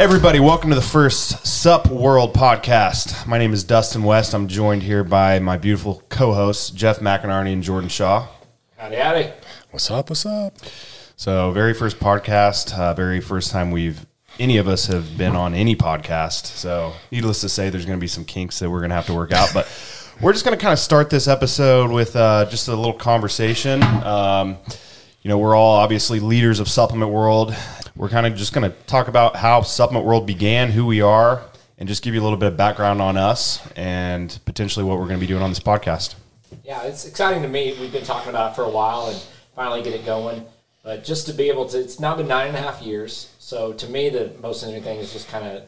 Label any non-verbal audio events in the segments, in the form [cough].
Everybody, welcome to the first Supp World podcast. My name is Dustin West. I'm joined here by my beautiful co-hosts Jeff McAnarney and Jordon Shaw. Howdy, howdy. What's up? What's up? So, very first podcast, uh, very first time we've any of us have been on any podcast. So, needless to say, there's going to be some kinks that we're going to have to work out, but we're just going to kind of start this episode with uh, just a little conversation. Um, you know, we're all obviously leaders of supplement world. We're kind of just going to talk about how supplement world began, who we are, and just give you a little bit of background on us and potentially what we're going to be doing on this podcast. Yeah, it's exciting to me. We've been talking about it for a while and finally get it going. But just to be able to, it's now been nine and a half years. So to me, the most interesting thing is just kind of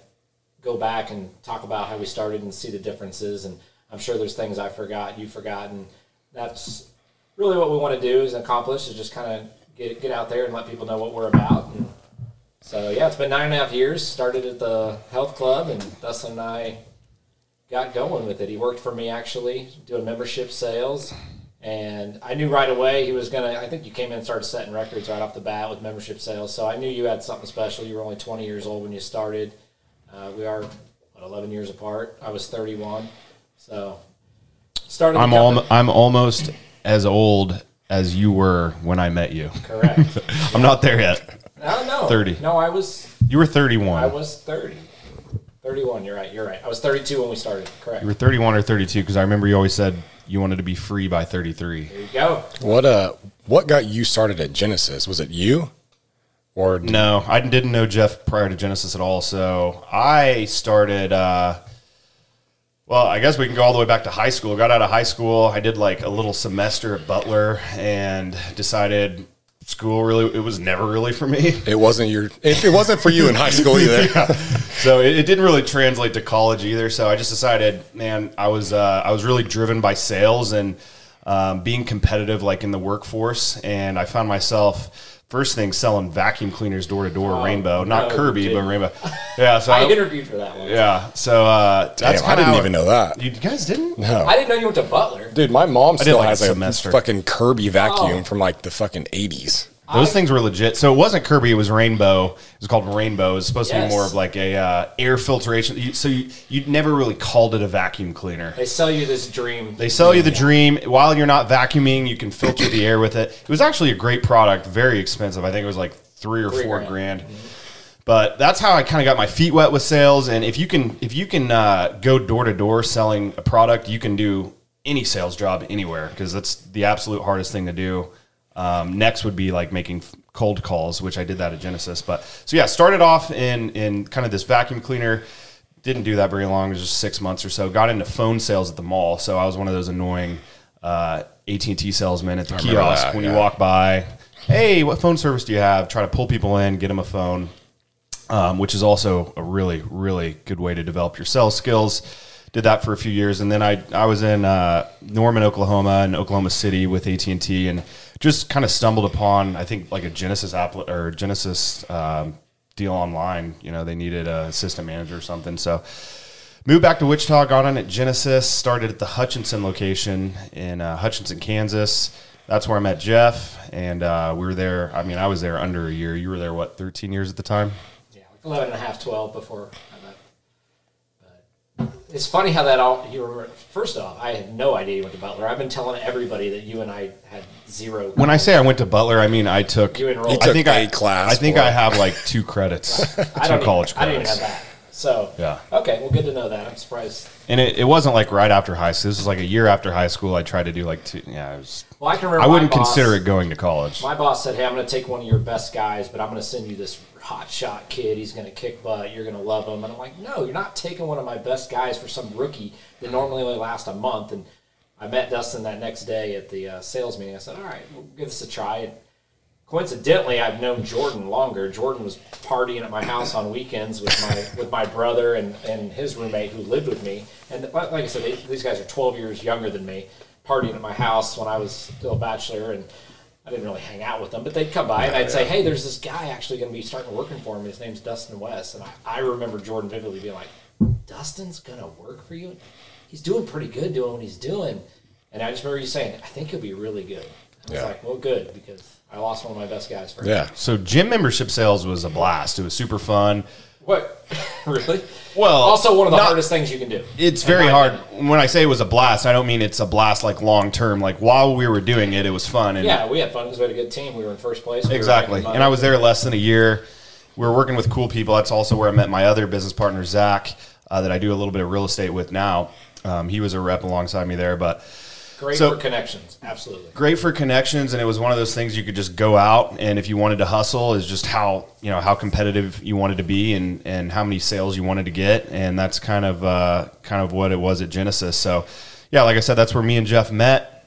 go back and talk about how we started and see the differences. And I'm sure there's things I forgot, you forgot, and that's really what we want to do is accomplish is just kind of get get out there and let people know what we're about. And so yeah, it's been nine and a half years. Started at the health club, and Dustin and I got going with it. He worked for me actually doing membership sales. And I knew right away he was gonna. I think you came in and started setting records right off the bat with membership sales. So I knew you had something special. You were only 20 years old when you started. Uh, we are what, 11 years apart. I was 31. So started. I'm al- I'm almost as old as you were when I met you. correct. [laughs] I'm not there yet. No, no, 30. No, I was. You were 31. I was 30. 31. You're right. You're right. I was 32 when we started. Correct. you were 31 or 32 because I remember you always said you wanted to be free by 33. There you go. What uh what got you started at Genesis? Was it you? Or No, I didn't know Jeff prior to Genesis at all. So I started. Uh, well, I guess we can go all the way back to high school. Got out of high school. I did like a little semester at Butler and decided school really it was never really for me. [laughs] it wasn't your it, it wasn't for you in high school either. [laughs] so it, it didn't really translate to college either. So I just decided, man, I was uh, I was really driven by sales and um, being competitive, like in the workforce, and I found myself. First thing selling vacuum cleaners door to door, Rainbow, not no, Kirby, but. Rainbow. Yeah, so [laughs] I I, interviewed for that one. yeah, so uh, that's Damn, I didn't even know that. You guys didn't? No. I didn't know you went to Butler. Dude, my mom still like, has a a semester. fucking Kirby vacuum Oh. from like the fucking 80s. Those things were legit. So it wasn't Kirby; it was Rainbow. It was called Rainbow. It was supposed to be more of like a uh, air filtration. You- So you you never really called it a vacuum cleaner. They sell you this dream. They sell you the dream while you're not vacuuming. You can filter the air with it. It was actually a great product, very expensive. I think it was like three or Three four grand. grand. But that's how I kind of got my feet wet with sales. And if you can, if you can uh, go door to door selling a product, you can do any sales job anywhere because that's the absolute hardest thing to do. Um, next would be like making f- cold calls, which I did that at Genesis. But so yeah, started off in in kind of this vacuum cleaner. Didn't do that very long. It was just six months or so. Got into phone sales at the mall. So I was one of those annoying uh, AT and T salesmen at the kiosk that, when you walk by. Hey, what phone service do you have? Try to pull people in, get them a phone um, which is also a really, really good way to develop your sales skills. Did that for a few years, and then I I was in uh, Norman, Oklahoma, and Oklahoma City with AT and T, and just kind of stumbled upon I think like a Genesis app or Genesis um, deal online. You know, they needed a assistant manager or something, so moved back to Wichita. Got on at Genesis. Started at the Hutchinson location in uh, Hutchinson, Kansas. That's where I met Jeff, and uh, we were there. I mean, I was there under a year. You were there what, 13 years at the time? Yeah, like 11 and a half, 12 before it's funny how that all, you remember, first off, I had no idea you went to Butler. I've been telling everybody that you and I had zero. When I say I went to Butler, I mean I took. You enrolled. You I took think a I class I think I have like two credits, [laughs] I two don't college even, I didn't credits. even have that. So, Yeah. Okay, well, good to know that. I'm surprised. And it, it wasn't like right after high school. This was like a year after high school. I tried to do like two. Yeah, it was, Well, I can remember. I wouldn't boss- consider it going to college. My boss said, "Hey, I'm going to take one of your best guys, but I'm going to send you this hot shot kid. He's going to kick butt. You're going to love him." And I'm like, "No, you're not taking one of my best guys for some rookie that normally only lasts a month." And I met Dustin that next day at the uh, sales meeting. I said, "All right, we'll give this a try." And coincidentally, I've known Jordon longer. Jordon was partying at my house on weekends with my [laughs] with my brother and, and his roommate who lived with me. And like like I said, they, these guys are 12 years younger than me, partying at my house when I was still a bachelor. And I didn't really hang out with them, but they'd come by and I'd say, "Hey, there's this guy actually going to be starting working for me. His name's Dustin West." And I, I remember Jordon vividly being like, "Dustin's going to work for you? He's doing pretty good doing what he's doing." And I just remember you saying, "I think he'll be really good." I was Yeah. like, "Well, good because I lost one of my best guys for Yeah. So gym membership sales was a blast. It was super fun. What? [laughs] really? Well, also one of the not- hardest things you can do. It's very hard. opinion. When I say it was a blast, I don't mean it's a blast like long term. Like while we were doing it, it was fun. And Yeah, we had fun because we had a good team. We were in first place. We Exactly. And I was there less than a year. We were working with cool people. That's also where I met my other business partner, Zach, uh, that I do a little bit of real estate with now. Um, he was a rep alongside me there, but great so- for connections. Absolutely. great for connections. And it was one of those things you could just go out and if you wanted to hustle, is just how you know how competitive you wanted to be and and how many sales you wanted to get. And that's kind of uh, kind of what it was at Genesis. So yeah, like I said, that's where me and Jeff met.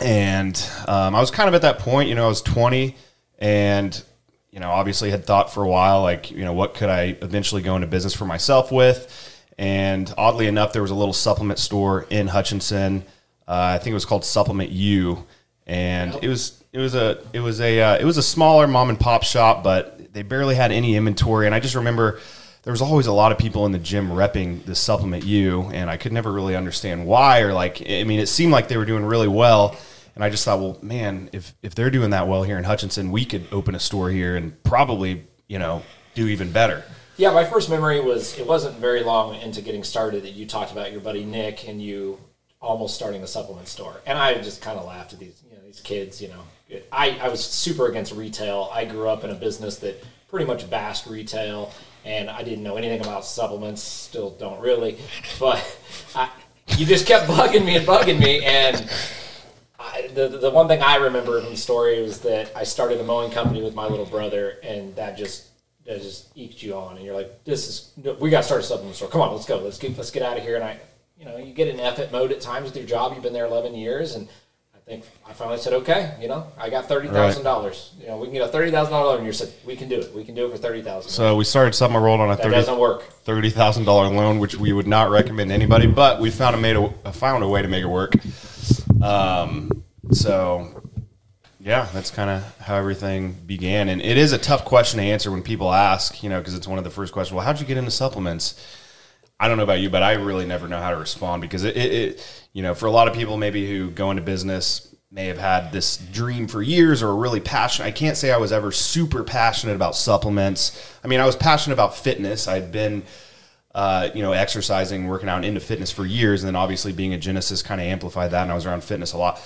And um, I was kind of at that point, you know, I was 20 and, you know, obviously had thought for a while, like, you know, what could I eventually go into business for myself with? And oddly enough, there was a little supplement store in Hutchinson. Uh, I think it was called Supplement U. And it was, it was a, it was a, uh, it was a smaller mom and pop shop, but they barely had any inventory. And I just remember there was always a lot of people in the gym repping the supplement U, and I could never really understand why. Or like, I mean, it seemed like they were doing really well, and I just thought, well, man, if if they're doing that well here in Hutchinson, we could open a store here and probably, you know, do even better. Yeah, my first memory was it wasn't very long into getting started that you talked about your buddy Nick and you almost starting a supplement store, and I just kind of laughed at these you know these kids. You know, I I was super against retail. I grew up in a business that pretty much bashed retail, and I didn't know anything about supplements. Still don't really, but I, you just kept bugging me and bugging me, and I, the the one thing I remember from the story was that I started a mowing company with my little brother, and that just that just eked you on, and you're like, "This is we got to start a supplement store. Come on, let's go. Let's get let's get out of here." And I, you know, you get in effort mode at times with your job. You've been there 11 years, and I think I finally said, "Okay, you know, I got thirty thousand dollars. You know, we can get a thirty thousand dollar loan." And you said, "We can do it. We can do it for thirty thousand. So we started Supplement rolled on a that thirty doesn't work. thirty thousand dollar loan, which we would not recommend to anybody, but we found a made a found a way to make it work. Um, so yeah, that's kind of how everything began, and it is a tough question to answer when people ask, you know, because it's one of the first questions. Well, how'd you get into supplements? I don't know about you, but I really never know how to respond because it, it, it you know, for a lot of people maybe who go into business may have had this dream for years or really passionate. I can't say I was ever super passionate about supplements. I mean, I was passionate about fitness. I'd been, uh, you know, exercising, working out into fitness for years, and then obviously being a Genesis kind of amplified that, and I was around fitness a lot.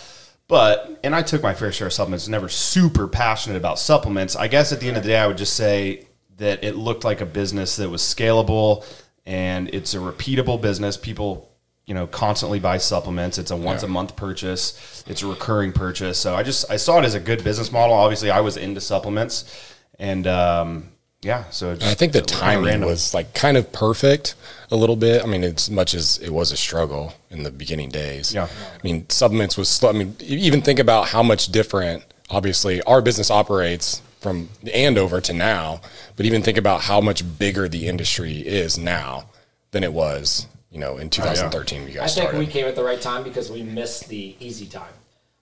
But and I took my fair share of supplements. Never super passionate about supplements. I guess at the end of the day, I would just say that it looked like a business that was scalable and it's a repeatable business. People, you know, constantly buy supplements. It's a once a month purchase. It's a recurring purchase. So I just I saw it as a good business model. Obviously, I was into supplements, and um, yeah. So And I think the just- timing was like kind of perfect a little bit. I mean, as much as it was a struggle in the beginning days. Yeah. I mean, supplements was slow. I mean, even think about how much different, obviously, our business operates from Andover to now, but even think about how much bigger the industry is now than it was, you know, in 2013 when you I think started. we came at the right time because we missed the easy time.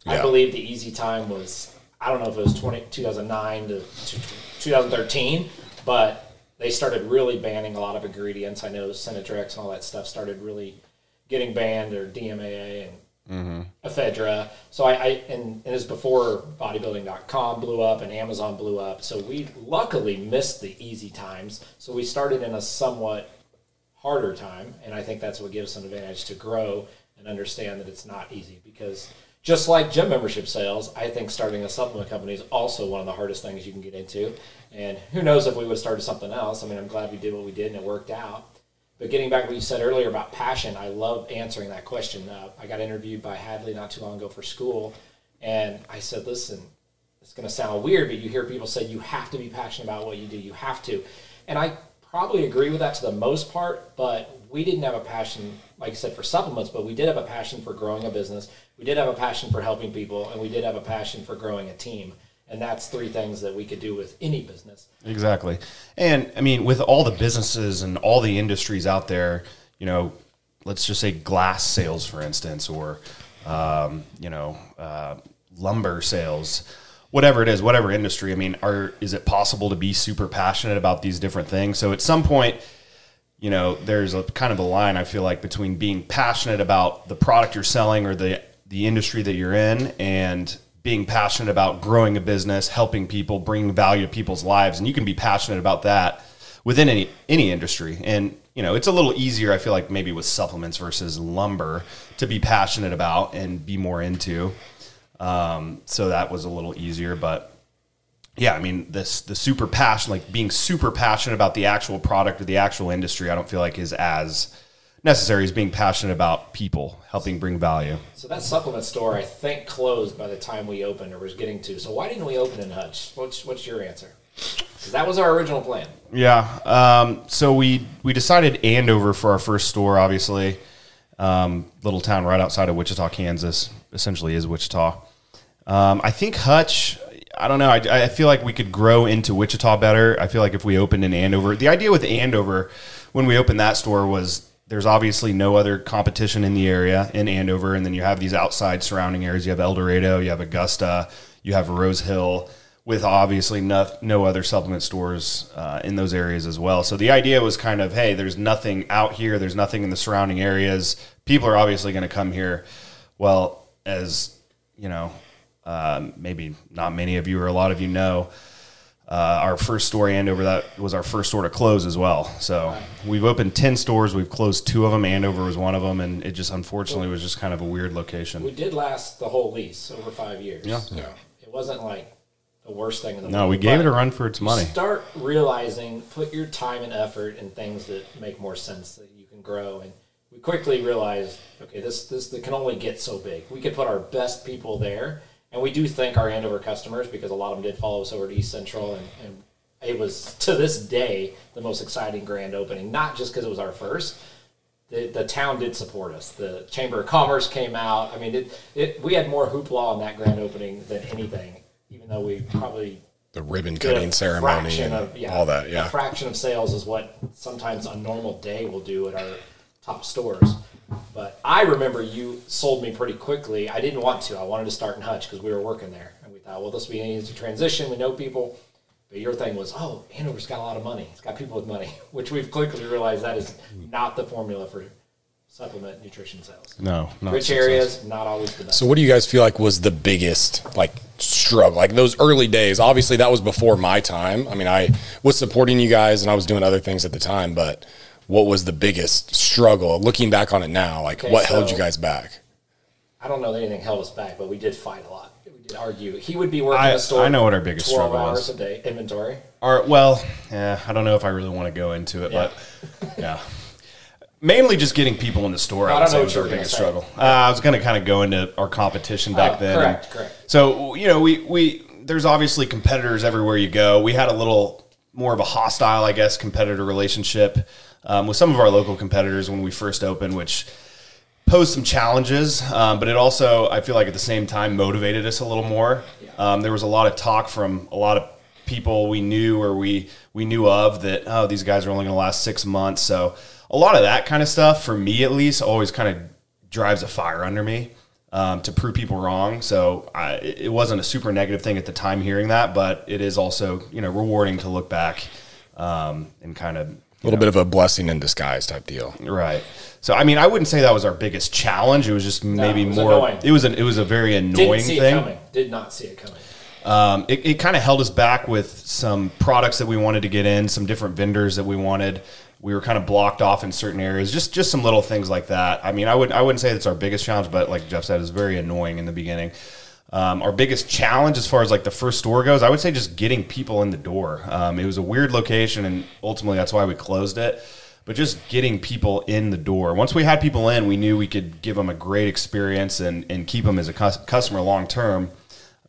I believe the easy time was I don't know if it was 20, 2009 to, to 2013, but they started really banning a lot of ingredients. I know Cinetrex and all that stuff started really getting banned or DMAA and Mm-hmm. ephedra. So I, I and, and it was before bodybuilding.com blew up and Amazon blew up. So we luckily missed the easy times. So we started in a somewhat harder time, and I think that's what gives us an advantage to grow and understand that it's not easy because just like gym membership sales, I think starting a supplement company is also one of the hardest things you can get into. And who knows if we would have started something else? I mean, I'm glad we did what we did and it worked out. But getting back to what you said earlier about passion, I love answering that question. Uh, I got interviewed by Hadley not too long ago for school, and I said, "Listen, it's going to sound weird, but you hear people say you have to be passionate about what you do. You have to. And I probably agree with that to the most part, but we didn't have a passion, like I said, for supplements, but we did have a passion for growing a business. We did have a passion for helping people, and we did have a passion for growing a team. And that's three things that we could do with any business. Exactly. And I mean, with all the businesses and all the industries out there, you know, let's just say glass sales, for instance, or, um, you know, uh, lumber sales, whatever it is, whatever industry. I mean, are, is it possible to be super passionate about these different things? So at some point, you know, there's a kind of a line I feel like between being passionate about the product you're selling or the the industry that you're in and being passionate about growing a business, helping people, bringing value to people's lives, and you can be passionate about that within any any industry. And you know, it's a little easier. I feel like maybe with supplements versus lumber to be passionate about and be more into. Um, so that was a little easier, but yeah, I mean, this the super passion, like being super passionate about the actual product or the actual industry, I don't feel like is as necessary is being passionate about people, helping bring value. So that supplement store, I think, closed by the time we opened or was getting to. So why didn't we open in Hutch? What's what's your answer? Because that was our original plan. Yeah. Um, so we we decided Andover for our first store. Obviously, um, little town right outside of Wichita, Kansas. Essentially, is Wichita. Um, I think Hutch. I don't know. I, I feel like we could grow into Wichita better. I feel like if we opened in Andover, the idea with Andover when we opened that store was there's obviously no other competition in the area in Andover, and then you have these outside surrounding areas. You have El Dorado, you have Augusta, you have Rose Hill, with obviously no, no other supplement stores uh, in those areas as well. So the idea was kind of, hey, there's nothing out here, there's nothing in the surrounding areas. People are obviously going to come here. Well, as you know, um, maybe not many of you or a lot of you know, uh, our first store Andover that was our first store to close as well. So we've opened ten stores, we've closed two of them. Andover was one of them, and it just unfortunately was just kind of a weird location. We did last the whole lease over five years. Yeah. Yeah. It wasn't like the worst thing in the world. No, we gave it a run for its money. Start realizing, put your time and effort in things that make more sense that you can grow. And we quickly realized, okay, this this can only get so big. We could put our best people there, and we do thank our Andover customers because a lot of them did follow us over to East Central, and, and it was to this day the most exciting grand opening. Not just because it was our first. The, the town did support us. The Chamber of Commerce came out. I mean, it, it we had more hoopla on that grand opening than anything, even though we probably The ribbon cutting ceremony and of- yeah, all that. A fraction of sales is what sometimes a normal day will do at our top stores. But I remember you sold me pretty quickly. I didn't want to. I wanted to start in Hutch because we were working there, and we thought, well, this will be an easy transition. We know people. But your thing was, oh, Andover's got a lot of money. It's got people with money, [laughs] which we've quickly realized that is not the formula for supplement nutrition sales. No, not Rich success. areas, not always the best. So what do you guys feel like was the biggest like struggle? Like those early days, obviously that was before my time. I mean, I was supporting you guys and I was doing other things at the time, but what was the biggest struggle looking back on it now? Like Okay, what held you guys back? I don't know that anything held us back, but we did fight a lot. We did argue. He would be working I- the store. I know what our biggest 12 struggle hours was. a day inventory. Or well, yeah, I don't know if I really want to go into it, Yeah. but [laughs] yeah. Mainly just getting people in the store. No, I I, don't know was what our biggest gonna struggle. Uh, I was going to kind of go into our competition back Oh, then. correct, and correct. So you know, we we there's obviously competitors everywhere you go. We had a little more of a hostile, I guess, competitor relationship um, with some of our local competitors when we first opened, which posed some challenges, um, but it also, I feel like at the same time, motivated us a little more. Um, there was a lot of talk from a lot of people we knew or we we knew of that oh these guys are only going to last six months. So a lot of that kind of stuff for me at least always kind of drives a fire under me um, to prove people wrong. So I, it wasn't a super negative thing at the time hearing that, but it is also you know rewarding to look back um, and kind of A little bit of a blessing in disguise type deal. Right. So I mean, I wouldn't say that was our biggest challenge. It was just maybe it was more. annoying. It was an it was a very Didn't annoying see it thing. coming. Did not see it coming. Um, it it kind of held us back with some products that we wanted to get in, some different vendors that we wanted. We were kind of blocked off in certain areas. Just just some little things like that. I mean, I would I wouldn't say that's our biggest challenge, but like Jeff said, it's very annoying in the beginning. Um, our biggest challenge, as far as like the first store goes, I would say just getting people in the door. Um, it was a weird location, and ultimately that's why we closed it. But just getting people in the door. Once we had people in, we knew we could give them a great experience and, and keep them as a cus- customer long term.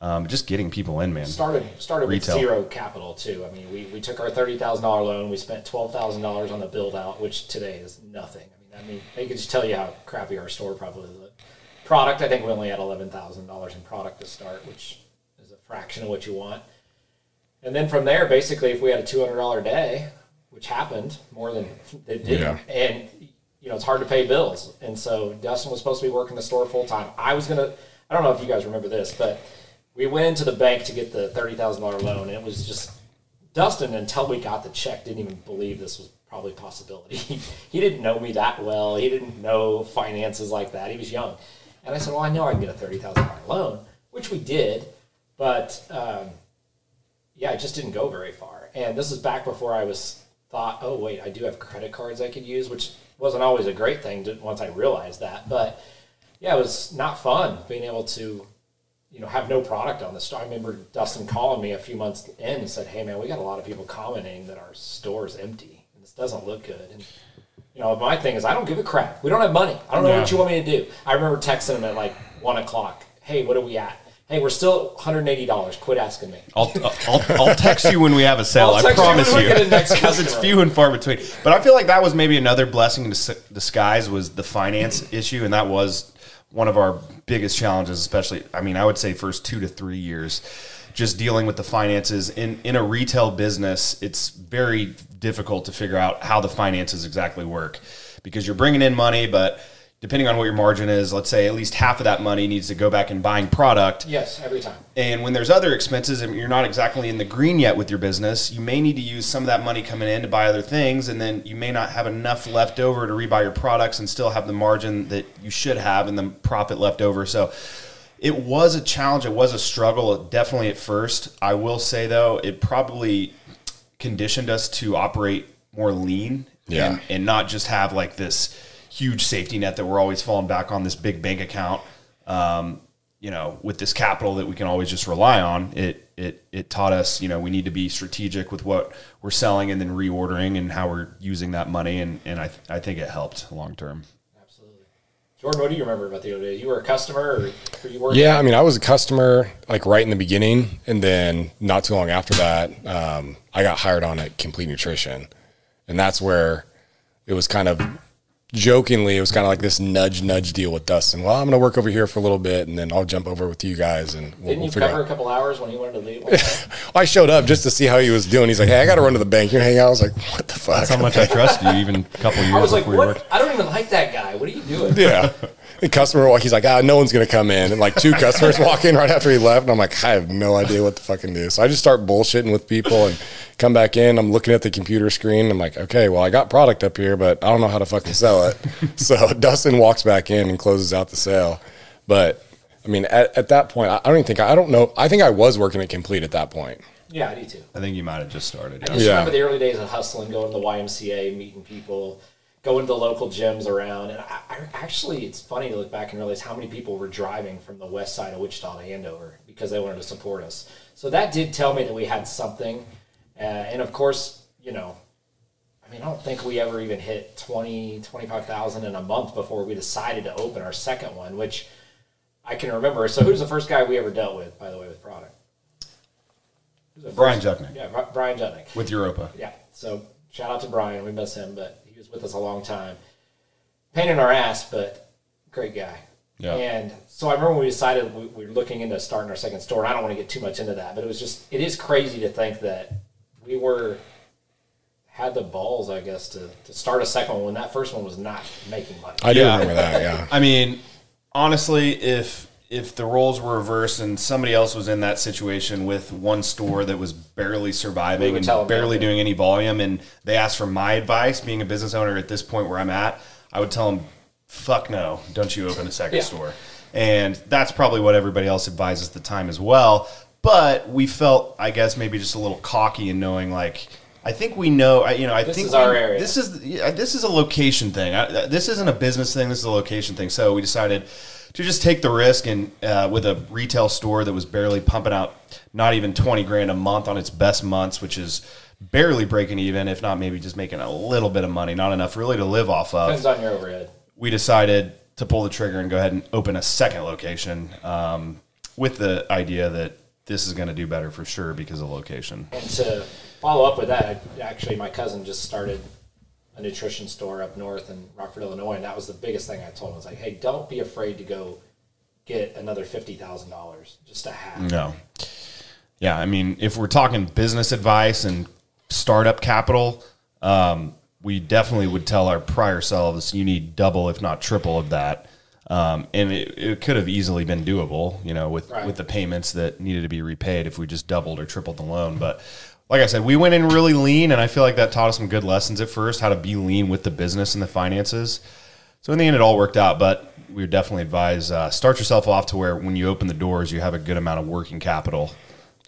Um, just getting people in, man. Started started Retail. with zero capital too. I mean, we, we took our thirty thousand dollar loan. We spent twelve thousand dollars on the build out, which today is nothing. I mean, I mean, they could just tell you how crappy our store probably is. Product, I think we only had eleven thousand dollars in product to start, which is a fraction of what you want. And then from there, basically, if we had a two hundred dollar day, which happened more than [laughs] it did, Yeah. and you know it's hard to pay bills, and so Dustin was supposed to be working the store full time. I was gonna. I don't know if you guys remember this, but we went into the bank to get the thirty thousand dollar loan, and it was just Dustin until we got the check didn't even believe this was probably a possibility. [laughs] He, didn't know me that well. He didn't know finances like that. He was young, and I said, "Well, I know I can get a thirty thousand dollar loan," which we did, but um, yeah, it just didn't go very far. And this is back before I was thought, oh wait, I do have credit cards I could use, which wasn't always a great thing once I realized that. But yeah, it was not fun being able to, you know, have no product on the store. I remember Dustin calling me a few months in and said, "Hey man, we got a lot of people commenting that our store is empty and this doesn't look good." And you know, my thing is I don't give a crap. We don't have money. I don't know Yeah. what you want me to do. I remember texting him at like one o'clock. Hey, what are we at? Hey, we're still one hundred eighty dollars. Quit asking me. I'll, uh, I'll, I'll text you when we have a sale. You promise you, get a next [laughs] because it's few and far between. But I feel like that was maybe another blessing in disguise was the finance issue, and that was one of our biggest challenges. Especially, I mean, I would say first two to three years, just dealing with the finances in in a retail business. It's very difficult to figure out how the finances exactly work because you're bringing in money, but depending on what your margin is, let's say at least half of that money needs to go back in buying product. Yes, every time. And when there's other expenses and you're not exactly in the green yet with your business, you may need to use some of that money coming in to buy other things, and then you may not have enough left over to rebuy your products and still have the margin that you should have and the profit left over. So it was a challenge. It was a struggle, definitely at first. I will say though, it probably conditioned us to operate more lean Yeah. and, and not just have like this huge safety net that we're always falling back on this big bank account. Um, you know, with this capital that we can always just rely on, it it it taught us, you know, we need to be strategic with what we're selling and then reordering and how we're using that money, and and I I think it helped long term. Absolutely. Jordon, what do you remember about the other day? You were a customer, or were you working? Yeah, I mean, I was a customer like right in the beginning, and then not too long after that, um, I got hired on at Complete Nutrition, and that's where it was kind of jokingly, it was kind of like this nudge nudge deal with Dustin. Well, I'm going to work over here for a little bit, and then I'll jump over with you guys, and we'll, Didn't we'll you cover out. a couple hours when he wanted to leave? [laughs] I showed up just to see how he was doing. He's like, "Hey, I got to run to the bank. You hang out." I was like, "What the fuck?" That's how much I trust you, [laughs] even a couple years I was like, before you worked. what? I don't even like that guy. What are you doing? Yeah. The customer walk, he's like, ah, no one's gonna come in. And like two customers [laughs] walk in right after he left, and I'm like, I have no idea what to fucking do. So I just start bullshitting with people and come back in. I'm looking at the computer screen. I'm like, okay, well, I got product up here, but I don't know how to fucking sell it. [laughs] so Dustin walks back in and closes out the sale. But I mean, at, at that point, I, I don't even think I don't know. I think I was working at Complete at that point. Yeah, I do too. I think you might have just started. I Yeah. just Yeah. remember the early days of hustling, going to the YMCA, meeting people, going to the local gyms around. And I, I actually, it's funny to look back and realize how many people were driving from the west side of Wichita to Andover because they wanted to support us. So that did tell me that we had something. Uh, and of course, you know, I mean, I don't think we ever even hit 20, 25,000 in a month before we decided to open our second one, which I can remember. So who's the first guy we ever dealt with, by the way, with product? Brian Jucknick Yeah, Brian Jutnick. with Europa. Yeah. So shout out to Brian. We miss him, but was with us a long time. Pain in our ass, but great guy. Yeah. And so I remember when we decided we, we were looking into starting our second store. And I don't want to get too much into that, but it was just it is crazy to think that we were had the balls, I guess, to, to start a second one when that first one was not making money. I do Yeah. remember that. Yeah. I mean, honestly, if if the roles were reversed and somebody else was in that situation with one store that was barely surviving and barely doing any volume, and they asked for my advice, being a business owner at this point where I'm at, I would tell them, "Fuck no, don't you open a second Yeah. store." And that's probably what everybody else advises at the time as well. But we felt, I guess, maybe just a little cocky in knowing, like, I think we know, I- you know, I This think is our we- area. This is this is a location thing. I, this isn't a business thing. This is a location thing. So we decided to just take the risk and uh, with a retail store that was barely pumping out not even twenty grand a month on its best months, which is barely breaking even, if not maybe just making a little bit of money, not enough really to live off of Depends on your overhead. we decided to pull the trigger and go ahead and open a second location um, with the idea that this is going to do better for sure because of location. And to follow up with that, I, actually, my cousin just started a nutrition store up north in Rockford, Illinois, and that was the biggest thing I told him. I was like, "Hey, don't be afraid to go get another fifty thousand dollars just to have." No. Yeah, I mean, if we're talking business advice and startup capital, um, we definitely would tell our prior selves you need double, if not triple, of that. Um, and it, it could have easily been doable, you know, with Right. with the payments that needed to be repaid if we just doubled or tripled the loan. But like I said, we went in really lean, and I feel like that taught us some good lessons at first, how to be lean with the business and the finances. So in the end, it all worked out. But we would definitely advise uh, start yourself off to where when you open the doors, you have a good amount of working capital.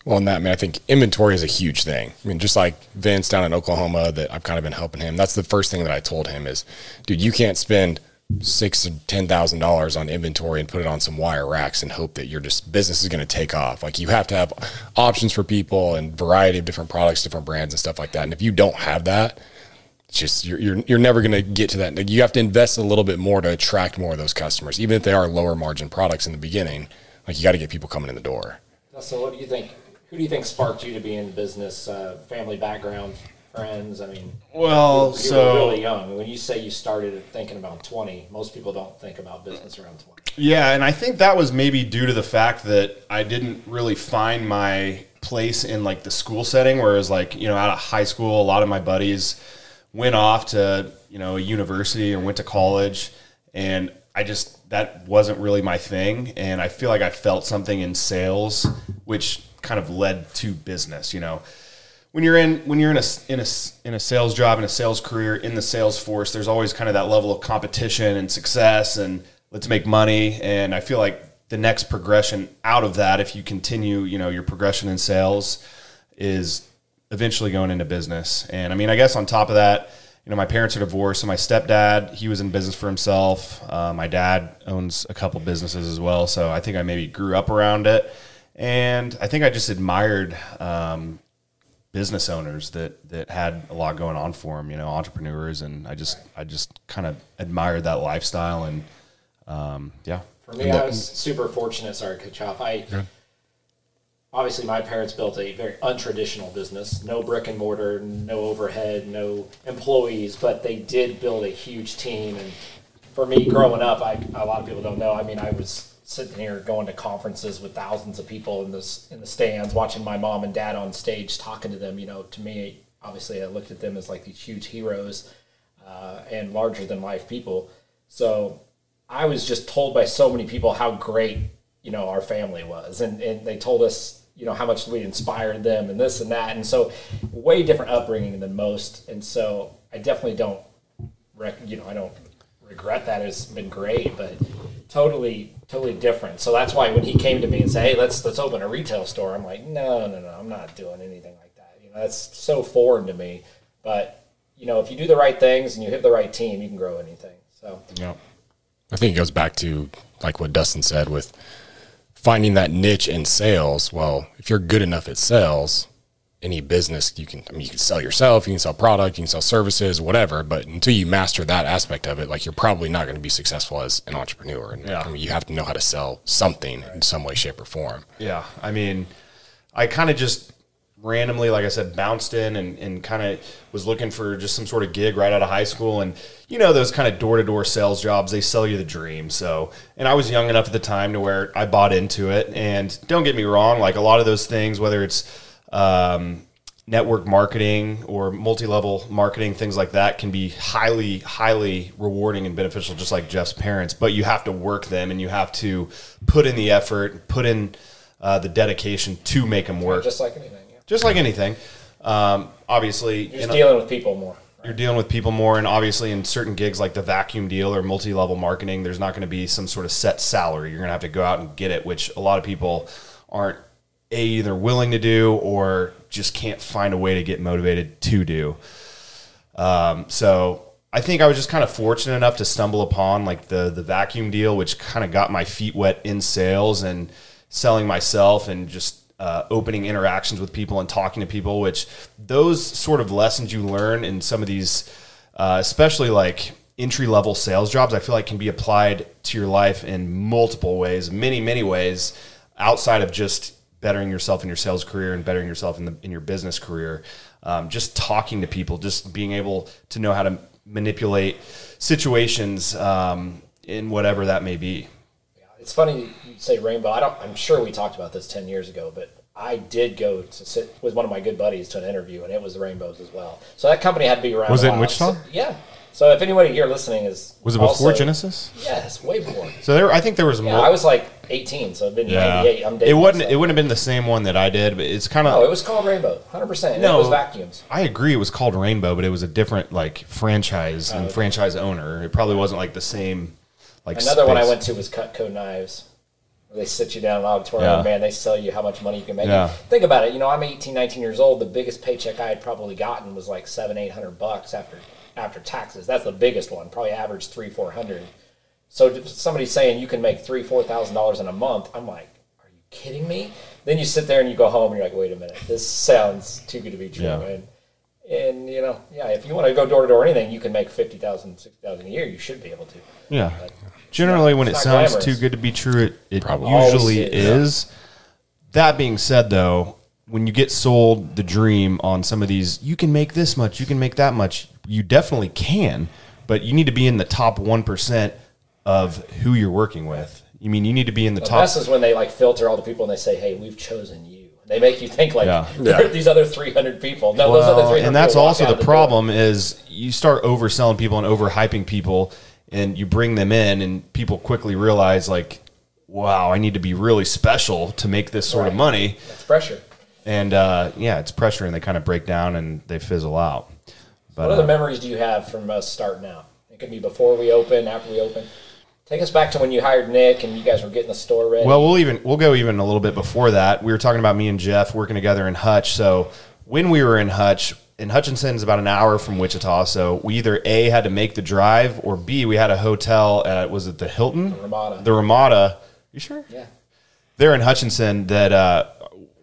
Well, in that, I I think inventory is a huge thing. I mean, just like Vince down in Oklahoma, that I've kind of been helping him. That's the first thing that I told him is, dude, you can't spend six or ten thousand dollars on inventory and put it on some wire racks and hope that your just business is going to take off. Like you have to have options for people and variety of different products, different brands, and stuff like that. And if you don't have that, it's just you're you're, you're never going to get to that. You have to invest a little bit more to attract more of those customers, even if they are lower margin products in the beginning. Like you got to get people coming in the door. So, what do you think? Who do you think sparked you to be in business? Uh, family background, friends? I mean, Well, you so really young. When you say you started thinking about twenty, most people don't think about business around twenty. Yeah, and I think that was maybe due to the fact that I didn't really find my place in like the school setting, whereas like you know out of high school, a lot of my buddies went off to you know a university or went to college, and I just that wasn't really my thing, and I feel like I felt something in sales, which kind of led to business. You know, when you're in when you're in a in a in a sales job in a sales career in the sales force, there's always kind of that level of competition and success and let's make money. And I feel like the next progression out of that, if you continue, you know, your progression in sales, is eventually going into business. And I mean, I guess on top of that, you know, my parents are divorced, so my stepdad he was in business for himself. Uh, my dad owns a couple businesses as well, so I think I maybe grew up around it. And I think I just admired um, business owners that that had a lot going on for them, you know, entrepreneurs, and I just I just kind of admired that lifestyle, and um, yeah, For me, I was super fortunate. Sorry, to cut you off. I obviously my parents built a very untraditional business. No brick and mortar, no overhead, no employees, but they did build a huge team. And for me, growing up, I a lot of people don't know. I mean, I was sitting here going to conferences with thousands of people in this in the stands, watching my mom and dad on stage talking to them. You know, to me, obviously, I looked at them as like these huge heroes uh, and larger than life people. So I was just told by so many people how great you know our family was, and and they told us you know how much we inspired them and this and that, and so way different upbringing than most, and so I definitely don't, rec- you know, I don't regret that. It's been great, but totally totally different. So that's why when he came to me and said, "Hey, let's let's open a retail store," I'm like, "No, no, no, I'm not doing anything like that." You know, that's so foreign to me. But you know, if you do the right things and you have the right team, you can grow anything. So yeah. I think it goes back to like what Dustin said with finding that niche in sales. Well, if you're good enough at sales, any business you can I mean you can sell yourself, you can sell product, you can sell services, whatever, but until you master that aspect of it, like you're probably not going to be successful as an entrepreneur. And Yeah. I mean, you have to know how to sell something in some way, shape, or form. Yeah, I mean, I kind of just randomly, like I said, bounced in and, and kind of was looking for just some sort of gig right out of high school. And, you know, those kind of door to door sales jobs, they sell you the dream. So, and I was young enough at the time to where I bought into it. And don't get me wrong, like a lot of those things, whether it's, um, network marketing or multi-level marketing things like that can be highly highly rewarding and beneficial just like jeff's parents but you have to work them and you have to put in the effort put in uh, the dedication to make them work just like anything, yeah. just like anything um, obviously You're in just a- dealing with people more. you're dealing with people more and obviously in certain gigs like the vacuum deal or multi-level marketing there's not going to be some sort of set salary you're going to have to go out and get it which a lot of people aren't a either willing to do or just can't find a way to get motivated to do um, so I think I was just kind of fortunate enough to stumble upon like the the vacuum deal, which kind of got my feet wet in sales and selling myself and just uh, opening interactions with people and talking to people. Which those sort of lessons you learn in some of these, uh, especially like entry level sales jobs, I feel like can be applied to your life in multiple ways, many many ways, outside of just bettering yourself in your sales career and bettering yourself in the in your business career. Um, just talking to people, just being able to know how to manipulate situations um, in whatever that may be. It's funny you say rainbow. I don't. I'm sure we talked about this ten years ago, but I did go to sit with one of my good buddies to an interview, and it was the rainbows as well. So that company had to be around. Was it in. Wichita? So- yeah. So if anybody here listening is Was it before Genesis? Yes, way before. So there, I think there was Yeah, more. I was like 18, so it'd been 98. I'm it dating wouldn't. myself. It wouldn't have been the same one that I did, but it's kind of. No, it was called Rainbow, 100. percent No. it was vacuums. I agree. It was called Rainbow, but it was a different like franchise and oh, okay. franchise owner. It probably wasn't like the same. Like Another one I went to was Cutco Knives. They sit you down in an auditorium, Yeah. and man, they sell you how much money you can make. Yeah. Think about it. You know, I'm 18, 19 years old. The biggest paycheck I had probably gotten was like seven, eight hundred bucks after after taxes. That's the biggest one. Probably average three, four hundred. So if somebody's saying you can make three, four thousand dollars in a month, I'm like, are you kidding me? Then you sit there and you go home and you're like, wait a minute, this sounds too good to be true. Yeah. And and you know, yeah, if you want to go door to door anything, you can make 50,000, 60,000 a year. You should be able to. Yeah. Generally, when it sounds glamorous. too good to be true, it, it Probably. usually Always is, is. That being said, though, when you get sold the dream on some of these, you can make this much, you can make that much. You definitely can, but you need to be in the top 1% of who you're working with. You mean you need to be in the The top. This is when they like filter all the people and they say, "Hey, we've chosen you." They make you think like Yeah. [laughs] there are these other three hundred people. No, those other three hundred. and that's also out the the door. problem is you start overselling people and overhyping people, and you bring them in, and people quickly realize like, wow, I need to be really special to make this sort of money. It's pressure. and uh, yeah, it's pressure, and they kind of break down and they fizzle out. But What other uh, memories do you have from us starting out? It could be before we open, after we open. Take us back to when you hired Nick and you guys were getting the store ready. well, we'll even we'll go even a little bit before that. We were talking about me and Jeff working together in Hutch. So when we were in Hutch, and is about an hour from Wichita, so we either a had to make the drive, or b we had a hotel at was it the Hilton, the Ramada. the Ramada. You sure? yeah. There in Hutchinson that. Uh,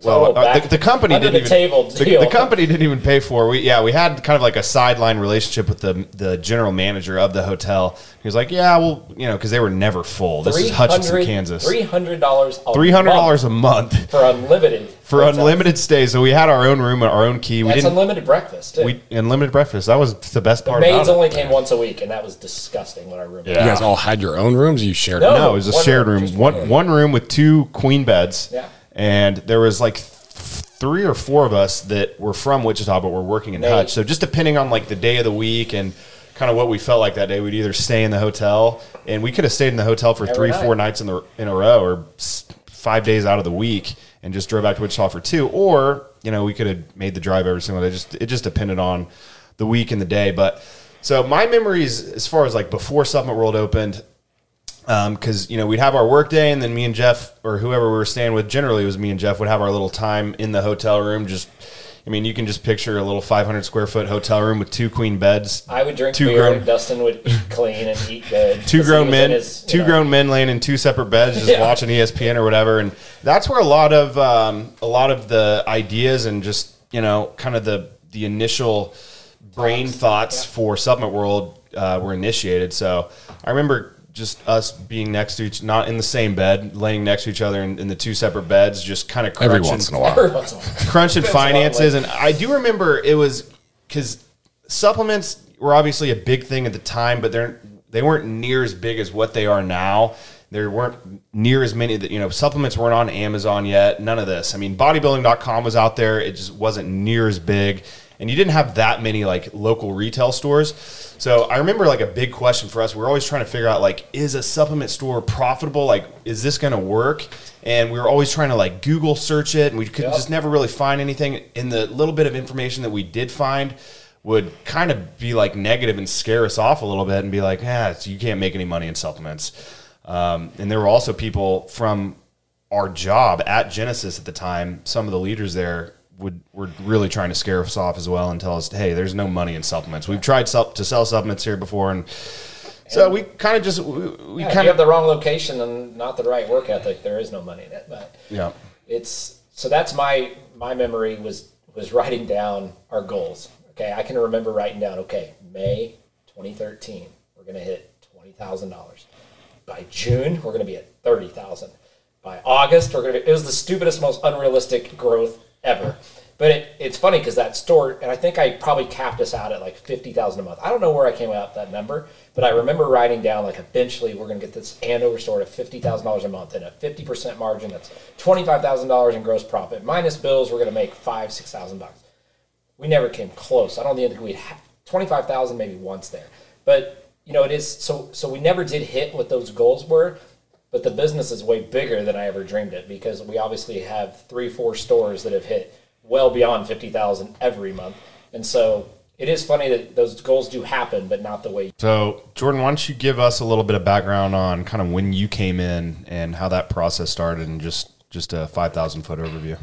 well, Total uh, the, the company didn't the even table the, deal. the company didn't even pay for. We yeah, we had kind of like a sideline relationship with the the general manager of the hotel. He was like, yeah, well, you know, because they were never full. This is Hutchinson, Kansas. Three hundred dollars. Three hundred dollars a month for unlimited. for hotels. unlimited stays. So we had our own room, and our own key. We That's didn't. unlimited breakfast. Too. we unlimited breakfast. That was the best part. Maids about only it. came once a week, and that was disgusting. When our room. You guys all had your own rooms. You shared. No. No, it was a shared room, room. One one room. one room with two queen beds. Yeah. And there was like th- three or four of us that were from Wichita but were working in Nate. Hutch. So just depending on like the day of the week and kind of what we felt like that day, we'd either stay in the hotel and we could have stayed in the hotel for Every three, night. four nights in the in a row or s- five days out of the week and just drove back to Wichita for two. Or you know we could have made the drive every single day. Just it just depended on the week and the day. But so my memories as far as like before Supplement World opened, because you know we'd have our work day and then me and Jeff or whoever we were staying with generally it was me and Jeff would have our little time in the hotel room just I mean you can just picture a little 500 square foot hotel room with two queen beds I would drink two beer. grown and Dustin would eat clean and eat good. [laughs] two grown men his, two know, grown men laying in two separate beds just Yeah. watching ESPN or whatever and that's where a lot of um, a lot of the ideas and just you know kind of the the initial brain thoughts Yeah. for Supplement World uh, were initiated. So I remember just us being next to each, not in the same bed, laying next to each other in, in the two separate beds, just kind of Every crunching, once in a while. Every once in a while. crunching Depends on, finances. And I do remember it was because supplements were obviously a big thing at the time, but they're they weren't near as big as what they are now. There weren't near as many that you know supplements weren't on Amazon yet. None of this. I mean, bodybuilding.com was out there. It just wasn't near as big, and you didn't have that many like local retail stores. So I remember like a big question for us. We were always trying to figure out like, is a supplement store profitable? Like, is this going to work? And we were always trying to like Google search it, and we could Yep. just never really find anything. In the little bit of information that we did find, would kind of be like negative and scare us off a little bit, and be like, ah, you can't make any money in supplements. Um, and there were also people from our job at Genesis at the time. Some of the leaders there would were really trying to scare us off as well and tell us, hey, there's no money in supplements. We've tried to sell supplements here before, and so we kind of just we, we Yeah, kind of have the wrong location and not the right work ethic, there is no money in it. But yeah. it's so that's my my memory was was writing down our goals. Okay, I can remember writing down. Okay, May 2013, we're gonna hit twenty thousand dollars. By June, we're gonna be at thirty thousand. By August, we're gonna. Be, it was the stupidest, most unrealistic growth ever. But it, it's funny because that store, and I think I probably capped us out at like fifty thousand a month. I don't know where I came out with that number, but I remember writing down like eventually we're going to get this Andover store to fifty thousand dollars a month and a fifty percent margin. That's twenty five thousand dollars in gross profit minus bills. We're going to make five six thousand bucks. We never came close. I don't think we had twenty five thousand maybe once there, but you know it is so. So we never did hit what those goals were. But the business is way bigger than I ever dreamed it because we obviously have three, four stores that have hit well beyond fifty thousand every month, and so it is funny that those goals do happen, but not the way. So, Jordon, why don't you give us a little bit of background on kind of when you came in and how that process started, and just just a five thousand foot overview.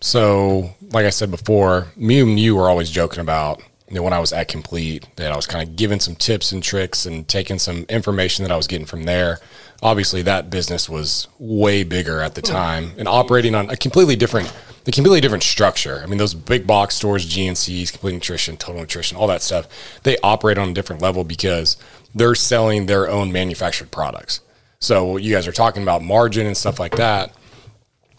So, like I said before, me and you were always joking about you know, when I was at Complete that I was kind of giving some tips and tricks and taking some information that I was getting from there. Obviously, that business was way bigger at the time and operating on a completely different, a completely different structure. I mean, those big box stores, GNCs, Complete Nutrition, Total Nutrition, all that stuff, they operate on a different level because they're selling their own manufactured products. So, you guys are talking about margin and stuff like that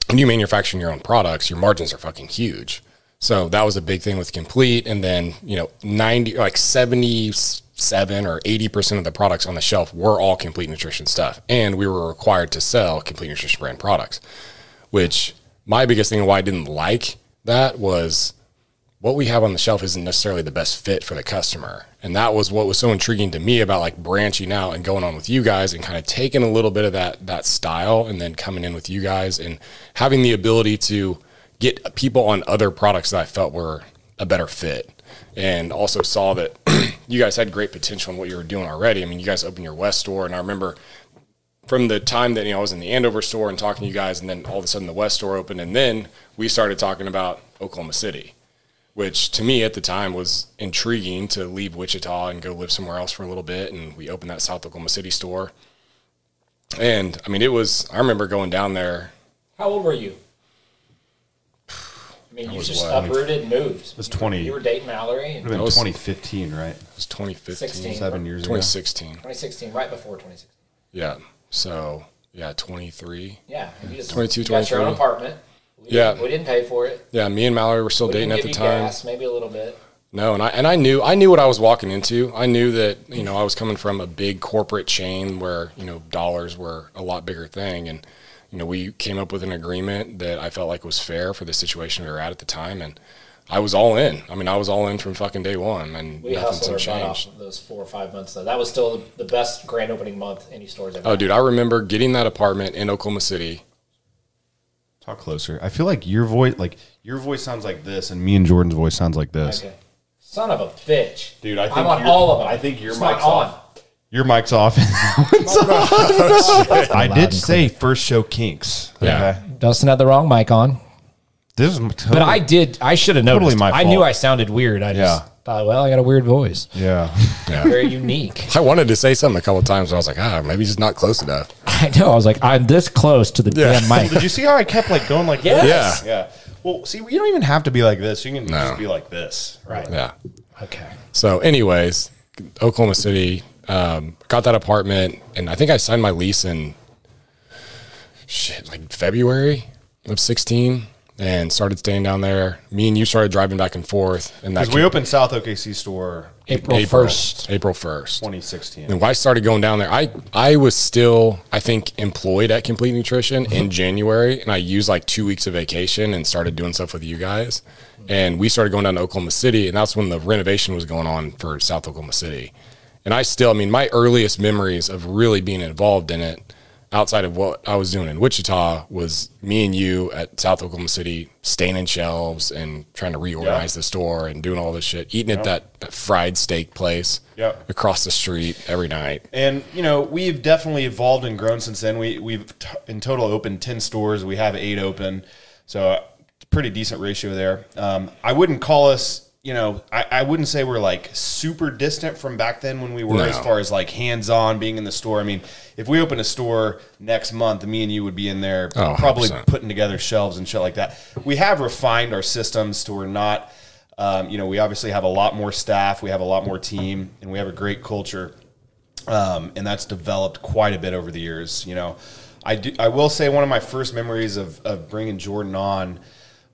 when you manufacture your own products, your margins are fucking huge. So that was a big thing with Complete. And then, you know, 90, like 77 or 80% of the products on the shelf were all Complete Nutrition stuff. And we were required to sell Complete Nutrition brand products, which my biggest thing why I didn't like that was what we have on the shelf isn't necessarily the best fit for the customer. And that was what was so intriguing to me about like branching out and going on with you guys and kind of taking a little bit of that that style and then coming in with you guys and having the ability to get people on other products that I felt were a better fit. And also saw that [clears throat] you guys had great potential in what you were doing already. I mean, you guys opened your West store and I remember from the time that you know I was in the Andover store and talking to you guys, and then all of a sudden the West store opened, and then we started talking about Oklahoma City which to me at the time was intriguing to leave Wichita and go live somewhere else for a little bit. And we opened that South Oklahoma City store. And I mean, it was, I remember going down there. How old were you? I mean, you was just what? uprooted and moved. It was 20. You were dating Mallory in It would have been was- 2015, right? It was 2015, 16. Seven years ago. 2016. 2016, right before 2016. Yeah. So, yeah, 23. Yeah, and you just 22, you got your own apartment. We Yeah. didn't, we didn't pay for it. Yeah, me and Mallory were still We dating didn't at the you time. gas, maybe a little bit. No, and I and I knew I knew what I was walking into. I knew that you know I was coming from a big corporate chain where you know dollars were a lot bigger thing, and you know we came up with an agreement that I felt like was fair for the situation we were at at the time, and I was all in. I mean, I was all in from fucking day one, and We nothing's hustled off changed. those four or five months though. That was still the best grand opening month any stores ever. Oh, had. dude, I remember getting that apartment in Oklahoma City. Talk closer. I feel like your voice, like your voice sounds like this, and me and Jordon's voice sounds like this. Okay. Son of a bitch, Dude, I think I'm on all of them. I think your It's not mic's on. off. Your mic's off. [laughs] and that one's on. [laughs] I did say first show kinks. Yeah. Dustin had the wrong mic on. This is totally, But I did. I should have Totally noticed. my I knew. I sounded weird. I just Yeah. thought, well, I got a weird voice. yeah. yeah. [laughs] Very unique. I wanted to say something a couple of times, but I was like, ah, maybe he's not close enough. I know. I was like, I'm this close to the Yeah. damn mic. Did you see how I kept like going like Yes. this? Yeah. Well, see, you don't even have to be like this. You can No. just be like this. Right. Yeah. Okay. So, anyways, Oklahoma City, um, got that apartment, and I think I signed my lease in shit like February of sixteen, and started staying down there. Me and you started driving back and forth, and that Because we opened South OKC store April first. April first. 2016. And when I started going down there, I I was still I think employed at Complete Nutrition in January, and I used like two weeks of vacation and started doing stuff with you guys. And we started going down to Oklahoma City, and that's when the renovation was going on for South Oklahoma City. And I still, I mean, my earliest memories of really being involved in it, outside of what I was doing in Wichita, was me and you at South Oklahoma City, staining shelves and trying to reorganize the store and doing all this shit, eating at that, that fried steak place Yep. across the street every night. And you know we've definitely evolved and grown since then. We we've t- in total opened ten stores. We have eight open, so pretty decent ratio there. Um, I wouldn't call us, you know, I, I wouldn't say we're like super distant from back then when we were No. as far as like hands on being in the store. I mean, if we open a store next month, me and you would be in there Oh, probably 100%. putting together shelves and shit like that. We have refined our systems to we're not. Um, you know, we obviously have a lot more staff, we have a lot more team, and we have a great culture um, and that's developed quite a bit over the years. You know, I do. I will say one of my first memories of of bringing Jordon on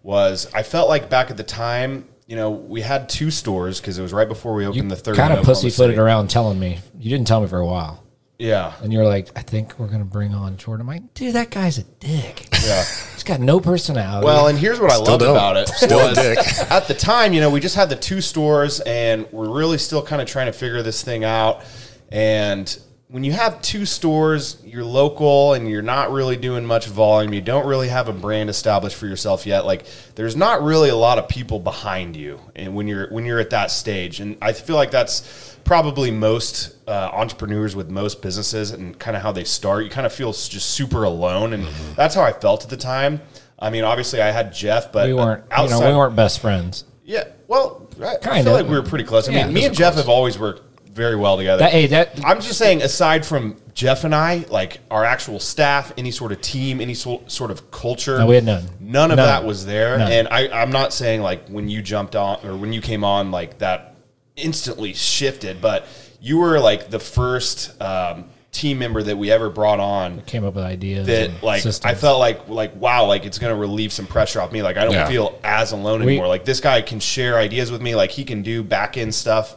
was I felt like back at the time. You know, we had two stores because it was right before we opened the third. Kind in of Oklahoma pussyfooted around telling me. You didn't tell me for a while. Yeah, And you're like, I think we're going to bring on Jordon. I'm like, dude, that guy's a dick. yeah. [laughs] He's got no personality. Well, and here's what I loved don't. about it. [laughs] Still a dick. [laughs] At the time, you know, we just had the two stores, and we're really still kind of trying to figure this thing out. And when you have two stores, you're local and you're not really doing much volume. You don't really have a brand established for yourself yet. Like there's not really a lot of people behind you, and when you're when you're at that stage, and I feel like that's probably most uh, entrepreneurs with most businesses and kind of how they start. You kind of feel just super alone, and that's how I felt at the time. I mean, obviously, I had Jeff, but We weren't, uh, you know, we weren't best friends. Yeah, well, I, I Kinda. feel like we were pretty close. I Yeah, mean, me and Jeff close. have always worked very well together. That, hey, that I'm just saying, aside from Jeff and I, like our actual staff, any sort of team, any so, sort of culture, No, we had none. None of None. that was there. None. And I, I'm not saying like when you jumped on or when you came on, like that instantly shifted, but you were like the first um, team member that we ever brought on came up with ideas. that like systems. I felt like like wow like it's gonna relieve some pressure off me like I don't Yeah. feel as alone We- anymore like this guy can share ideas with me like he can do back end stuff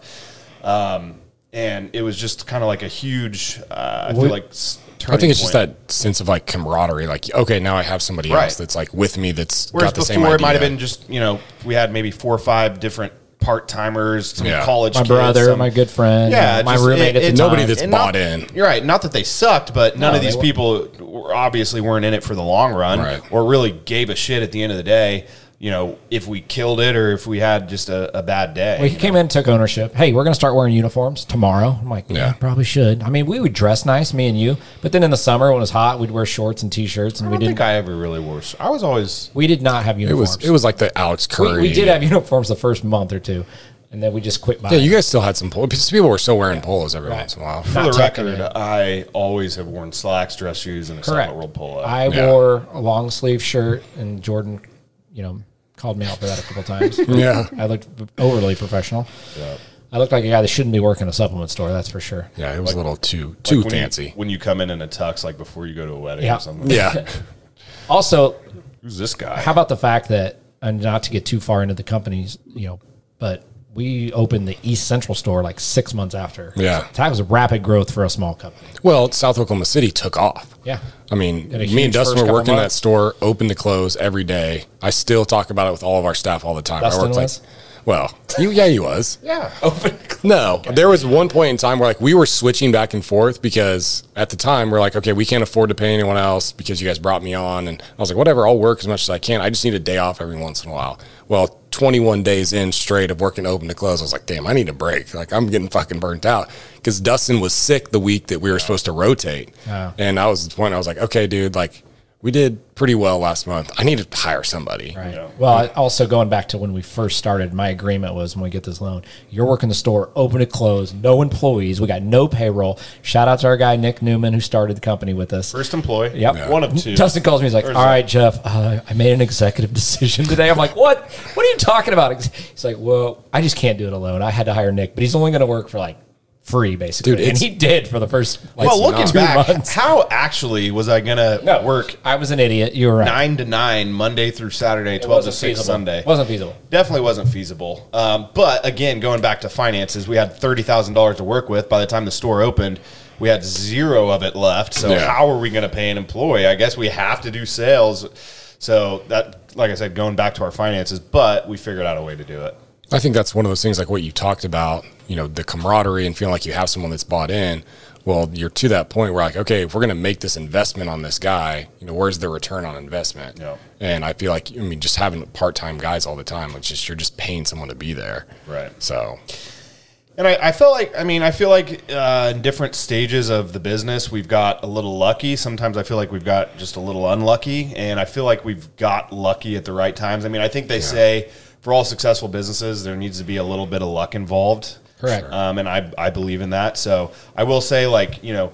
um, and it was just kind of like a huge uh, I feel like s- I think it's just that sense of like camaraderie. Like, okay, now I have somebody Right. else that's like with me that's whereas got the same before idea. it might have been just you know we had maybe four or five different part timers some Yeah. college my kids, brother, some- my good friend, yeah, my just- roommate it- at the it- time. Nobody that's And bought not- in. You're right. Not that they sucked, but none No, of these people were obviously weren't in it for the long run, Right. or really gave a shit at the end of the day. You know, if we killed it or if we had just a, a bad day. Well, he came in and took ownership. Hey, we're going to start wearing uniforms tomorrow. I'm like, yeah, Yeah. probably should. I mean, we would dress nice, me and you, but then in the summer when it was hot, we'd wear shorts and t-shirts, and I we don't didn't. think I ever really wore. I was always we did not have uniforms. It uniforms. was it was like the Alex we, Curry. we did have uniforms the first month or two, and then we just quit buying. Yeah, you guys still had some polos. People were still wearing polos every Right. once in a while. for Not the record. it. I always have worn slacks, dress shoes, and a Correct. Supplement World polo. I Yeah. wore a long sleeve shirt, and Jordon, you know, called me out for that a couple times. [laughs] Yeah. I looked overly professional. Yeah. I looked like a guy that shouldn't be working a supplement store. That's for sure. Yeah, it was a little too too Like when you- fancy. when you come in in a tux, like before you go to a wedding Yeah. or something. yeah, [laughs] Also, Who's this guy? How about the fact that, and not to get too far into the companies, you know, but we opened the East Central store like six months after. Yeah. that was rapid growth for a small company. well, South Oklahoma City took off. Yeah, I mean, me and Dustin were working that store, open to close every day. I still talk about it with all of our staff all the time. Dustin I worked was? like, well, you, yeah, he was. yeah. open. [laughs] No, there was one point in time where like we were switching back and forth because at the time we're like, okay, we can't afford to pay anyone else because you guys brought me on, and I was like, whatever, I'll work as much as I can. I just need a day off every once in a while. Well, 21 days in straight of working open to close, I was like, damn, I need a break. Like I'm getting fucking burnt out because Dustin was sick the week that we were supposed to rotate, Oh. and I was the point I was like, okay, dude, like we did pretty well last month. I need to hire somebody. Right. Yeah. Well, I- also going back to when we first started, my agreement was when we get this loan, you're working the store open to close, no employees, we got no payroll. Shout out to our guy Nick Newman who started the company with us. First employee. Yep. One of two. Dustin calls me. He's like, "All right, Jeff, uh, I made an executive [laughs] decision today." I'm like, "What? What are you talking about?" He's like, "Well, I just can't do it alone. I had to hire Nick, but he's only going to work for like free, basically." Dude, and he did for the first. Like, well, looking two back, months. how actually was I gonna No, work I was an idiot. You were right. nine to nine Monday through Saturday, It twelve to six feasible. Sunday? Wasn't feasible. Definitely wasn't feasible. Um, but again, going back to finances, we had thirty thousand dollars to work with. By the time the store opened, we had zero of it left. So Yeah. how are we going to pay an employee? I guess we have to do sales. So that, like I said, going back to our finances, but we figured out a way to do it. I think that's one of those things like what you talked about, you know, the camaraderie and feeling like you have someone that's bought in. Well, you're to that point where like, okay, if we're going to make this investment on this guy, you know, where's the return on investment? Yeah. And I feel like, I mean, just having part-time guys all the time, it's just, you're just paying someone to be there. Right. So And I, I feel like, I mean, I feel like uh, in different stages of the business, we've got a little lucky. Sometimes I feel like we've got just a little unlucky. And I feel like we've got lucky at the right times. I mean, I think they say for all successful businesses, there needs to be a little bit of luck involved. Correct. Um, and I, I believe in that. So I will say, like, you know,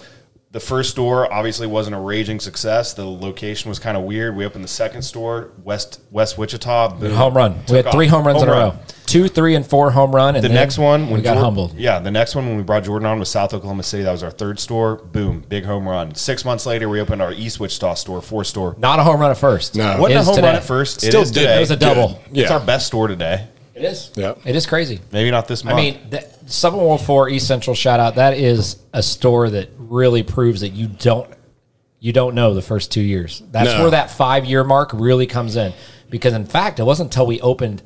the first store obviously wasn't a raging success. The location was kind of weird. We opened the second store, West West Wichita. Boom. Home run. We had Took three off. home runs in a row. Two, three, and four home run. And The next one, when we got Jor- humbled. Yeah, the next one when we brought Jordon on was South Oklahoma City. That was our third store. Boom, big home run. Six months later, we opened our East Wichita store, four store. Not a home run at first. No. Wasn't a home today. run at first. Still it is did. today. It was a double. Yeah. It's our best store today. It is. Yeah. It is crazy. Maybe not this month. I mean, that, Supplement World Four East Central shout out. That is a store that really proves that you don't you don't know the first two years. That's No. where that five year mark really comes in. Because in fact, it wasn't until we opened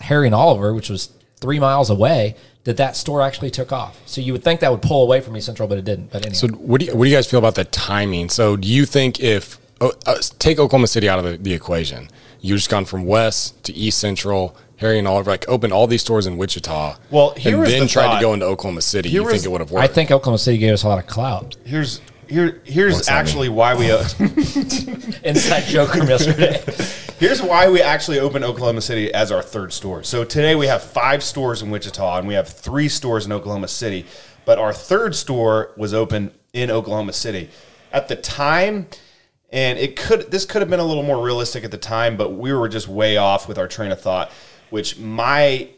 Harry and Oliver, which was three miles away, that that store actually took off. So you would think that would pull away from East Central, but it didn't. But anyway, So what do you, what do you guys feel about the timing? So do you think if oh, uh, take Oklahoma City out of the, the equation, you've just gone from west to east central, Harry and Oliver, like opened all these stores in Wichita, Well, here and then the tried thought. to go into Oklahoma City, Here you was- think it would have worked? I think Oklahoma City gave us a lot of clout. Here's here here's What's actually why we uh, [laughs] Inside joke from yesterday. [laughs] here's why we actually opened Oklahoma City as our third store. So today we have five stores in Wichita and we have three stores in Oklahoma City, but our third store was open in Oklahoma City. At the time, and it could this could have been a little more realistic at the time, but we were just way off with our train of thought. Which my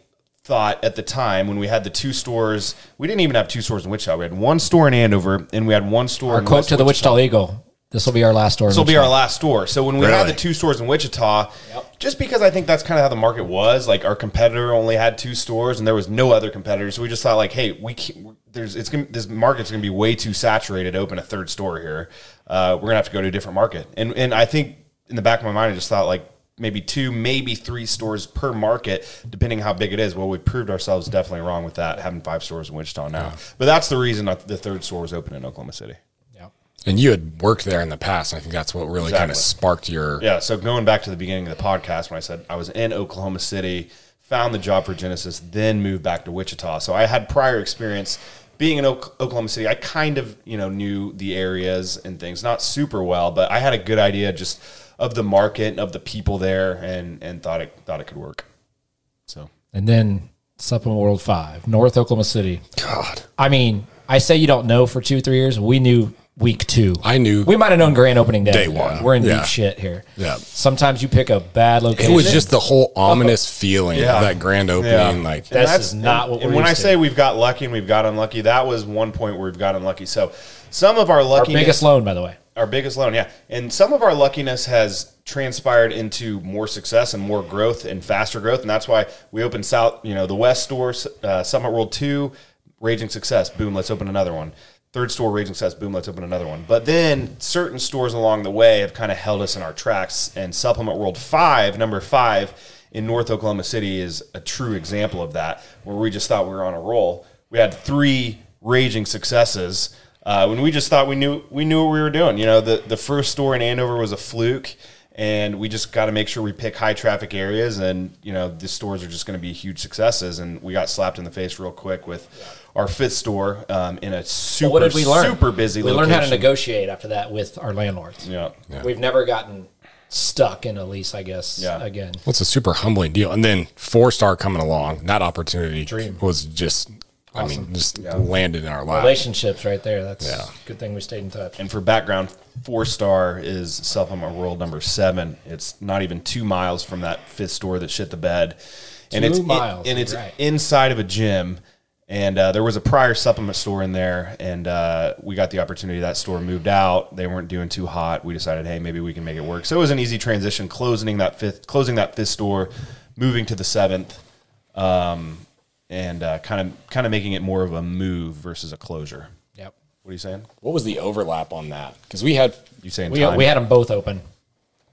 thought at the time when we had the two stores, we didn't even have two stores in Wichita. We had one store in Andover and we had one store. Our in quote West to the Wichita Eagle. This will be our last store. this will be our last store. So when we had the two stores in Wichita, just because I think that's kind of how the market was, like our competitor only had two stores and there was no other competitors, so we just thought like, hey, we can't, there's it's gonna, this market's going to be way too saturated. to Open a third store here, uh, we're gonna have to go to a different market. And and I think in the back of my mind, I just thought like maybe two, maybe three stores per market, depending how big it is. Well, we proved ourselves definitely wrong with that, having five stores in Wichita now. But that's the reason that the third store was open in Oklahoma City. Yeah. and you had worked there in the past. And I think that's what really kind of sparked your. Yeah, so going back to the beginning of the podcast when I said I was in Oklahoma City, found the job for Genesis, then moved back to Wichita. So I had prior experience being in Oklahoma City. I kind of, you know, knew the areas and things, not super well, but I had a good idea just of the market and of the people there and and thought it thought it could work. So And then Supplement World Five, North Oklahoma City. God, I mean, I say you don't know for two, three years. We knew week two. I knew we might have known grand opening day. Day one. We're in Yeah. deep shit here. Yeah. Sometimes you pick a bad location. it was just the whole ominous feeling Yeah. of that grand opening. Like That- This And not what and we're when I used to. say we've got lucky and we've got unlucky, that was one point where we've got unlucky. So some of our our lucky biggest loan, by the way. Our biggest loan, yeah. And some of our luckiness has transpired into more success and more growth and faster growth. And that's why we opened South, you know, the West store, uh, Supplement World 2, Raging Success. Boom, let's open another one. Third store, Raging Success. Boom, let's open another one. But then certain stores along the way have kind of held us in our tracks. And Supplement World 5, number five in North Oklahoma City, is a true example of that, where we just thought we were on a roll. We had three raging successes uh, when we just thought we knew we knew what we were doing. You know, the the first store in Andover was a fluke, and we just got to make sure we pick high traffic areas, and you know, the stores are just going to be huge successes. And we got slapped in the face real quick with our fifth store um, in a super what did we learn? super busy. We location. learned how to negotiate after that with our landlords. Yeah. We've never gotten stuck in a lease, I guess. Yeah. Again, Well, it's a super humbling deal. And then four star coming along, that opportunity Dream. was just, I mean, just landed in our lives. relationships right there. That's Yeah. good thing we stayed in touch. And for background, four star is Supplement World number seven. It's not even two miles from that fifth store that shit the bed. And Two it's miles, and it's right. inside of a gym. And uh, there was a prior supplement store in there, and uh, we got the opportunity. That store moved out; they weren't doing too hot. We decided, hey, maybe we can make it work. So it was an easy transition, closing that fifth, closing that fifth store, moving to the seventh, um, and kind of kind of making it more of a move versus a closure. Yep. What are you saying? What was the overlap on that? Because we had, You saying We, time? we had them both open.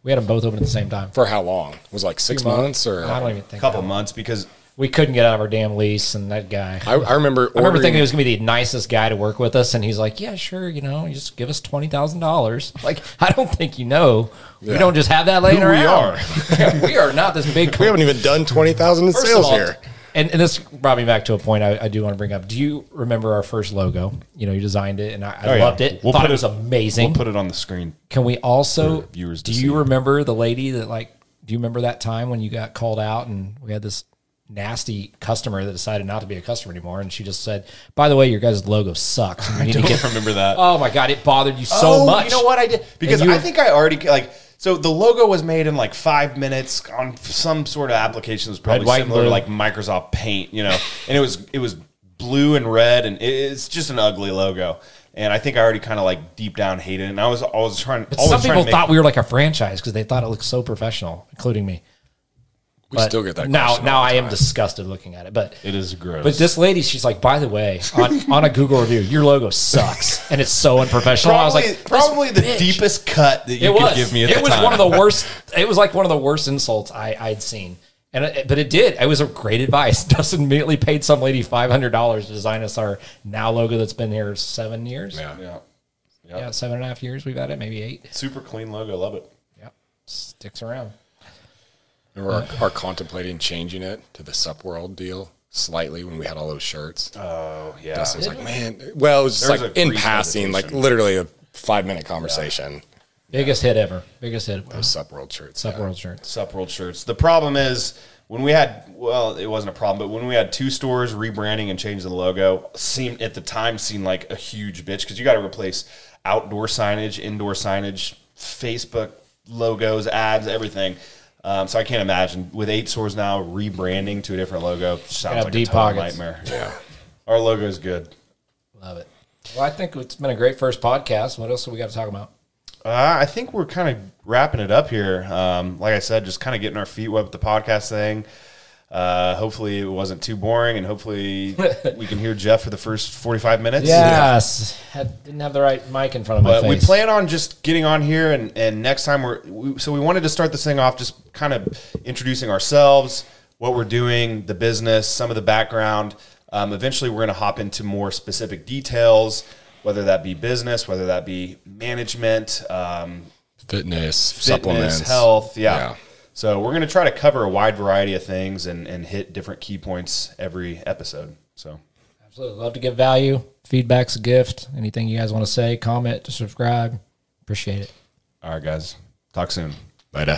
We had them both open at the same time. for how long? It Was like six Few months or? I don't even think. A couple months because We couldn't get out of our damn lease, and that guy. I, I remember. I remember thinking he was gonna be the nicest guy to work with us, and he's like, "Yeah, sure, you know, you just give us twenty thousand dollars." [laughs] Like, I don't think you know. We don't just have that laying Who we around. [laughs] we are not this big. we haven't even done 20,000 in First of sales all, here. And, and this brought me back to a point I, I do want to bring up. Do you remember our first logo? You know, you designed it, and I, I Oh, yeah. loved it. We'll Thought it was amazing. we'll put it on the screen. Can we also viewers do you remember the lady that like do you remember that time when you got called out and we had this nasty customer that decided not to be a customer anymore and she just said, "By the way, your guys' logo sucks. You [laughs] need to get remember that. Oh my god, it bothered you so oh, much. You know what I did? Because I think I already like. So the logo was made in like five minutes on some sort of application. That was probably Red, white, similar to blue. like Microsoft Paint, you know. and it was it was blue and red, and it- it's just an ugly logo. And I think I already kind of like deep down hated it. And I was I was trying. But always some trying people to make- thought we were like a franchise because they thought it looked so professional, including me. We But still get that. now. question Now all the I am disgusted looking at it, but it is gross. But this lady, she's like, by the way, on, [laughs] on a Google review, your logo sucks and it's so unprofessional. I was probably like, probably the bitch. deepest cut that you it could was. give me at it the was time. one of the worst. It was like one of the worst insults I, I'd seen. And it, but it did. It was a great advice. [laughs] Dustin immediately paid some lady five hundred dollars to design us our now logo that's been here seven years. Yeah. Yeah. yeah, seven and a half years. We've had it, maybe eight. Super clean logo. Love it. Yep, sticks around. And we're, are contemplating changing it to the Supp World deal slightly when we had all those shirts. Oh yeah. Dustin was like, man, well, it was just There was like a in pre-presentation. passing, like literally a five minute conversation. Biggest hit ever. Biggest hit. Those Supp World shirts. Sup yeah. World shirts. Supp World shirts. The problem is when we had well, it wasn't a problem, but when we had two stores rebranding and changing the logo, seemed at the time seemed like a huge bitch because you got to replace outdoor signage, indoor signage, Facebook logos, ads, everything. Um, so I can't imagine with eight stores now rebranding to a different logo. Sounds like deep a total pockets. nightmare. Yeah. [laughs] Our logo is good. Love it. Well, I think it's been a great first podcast. What else have we got to talk about? Uh, I think we're kind of wrapping it up here. Um, like I said, just kind of getting our feet wet with the podcast thing. Uh, hopefully, it wasn't too boring, and hopefully, [laughs] we can hear Jeff for the first forty-five minutes. Yes, Had, didn't have the right mic in front of my But we plan on just getting on here, and, and next time we're we, so we wanted to start this thing off just kind of introducing ourselves, what we're doing, the business, some of the background. Um, eventually, we're going to hop into more specific details, whether that be business, whether that be management, um, Fitness, fitness, supplements, health. Yeah. Yeah. So we're going to try to cover a wide variety of things and, and hit different key points every episode. So Absolutely. Love to give value. Feedback's a gift. Anything you guys want to say, comment, to subscribe. Appreciate it. all right, guys. Talk soon. Later.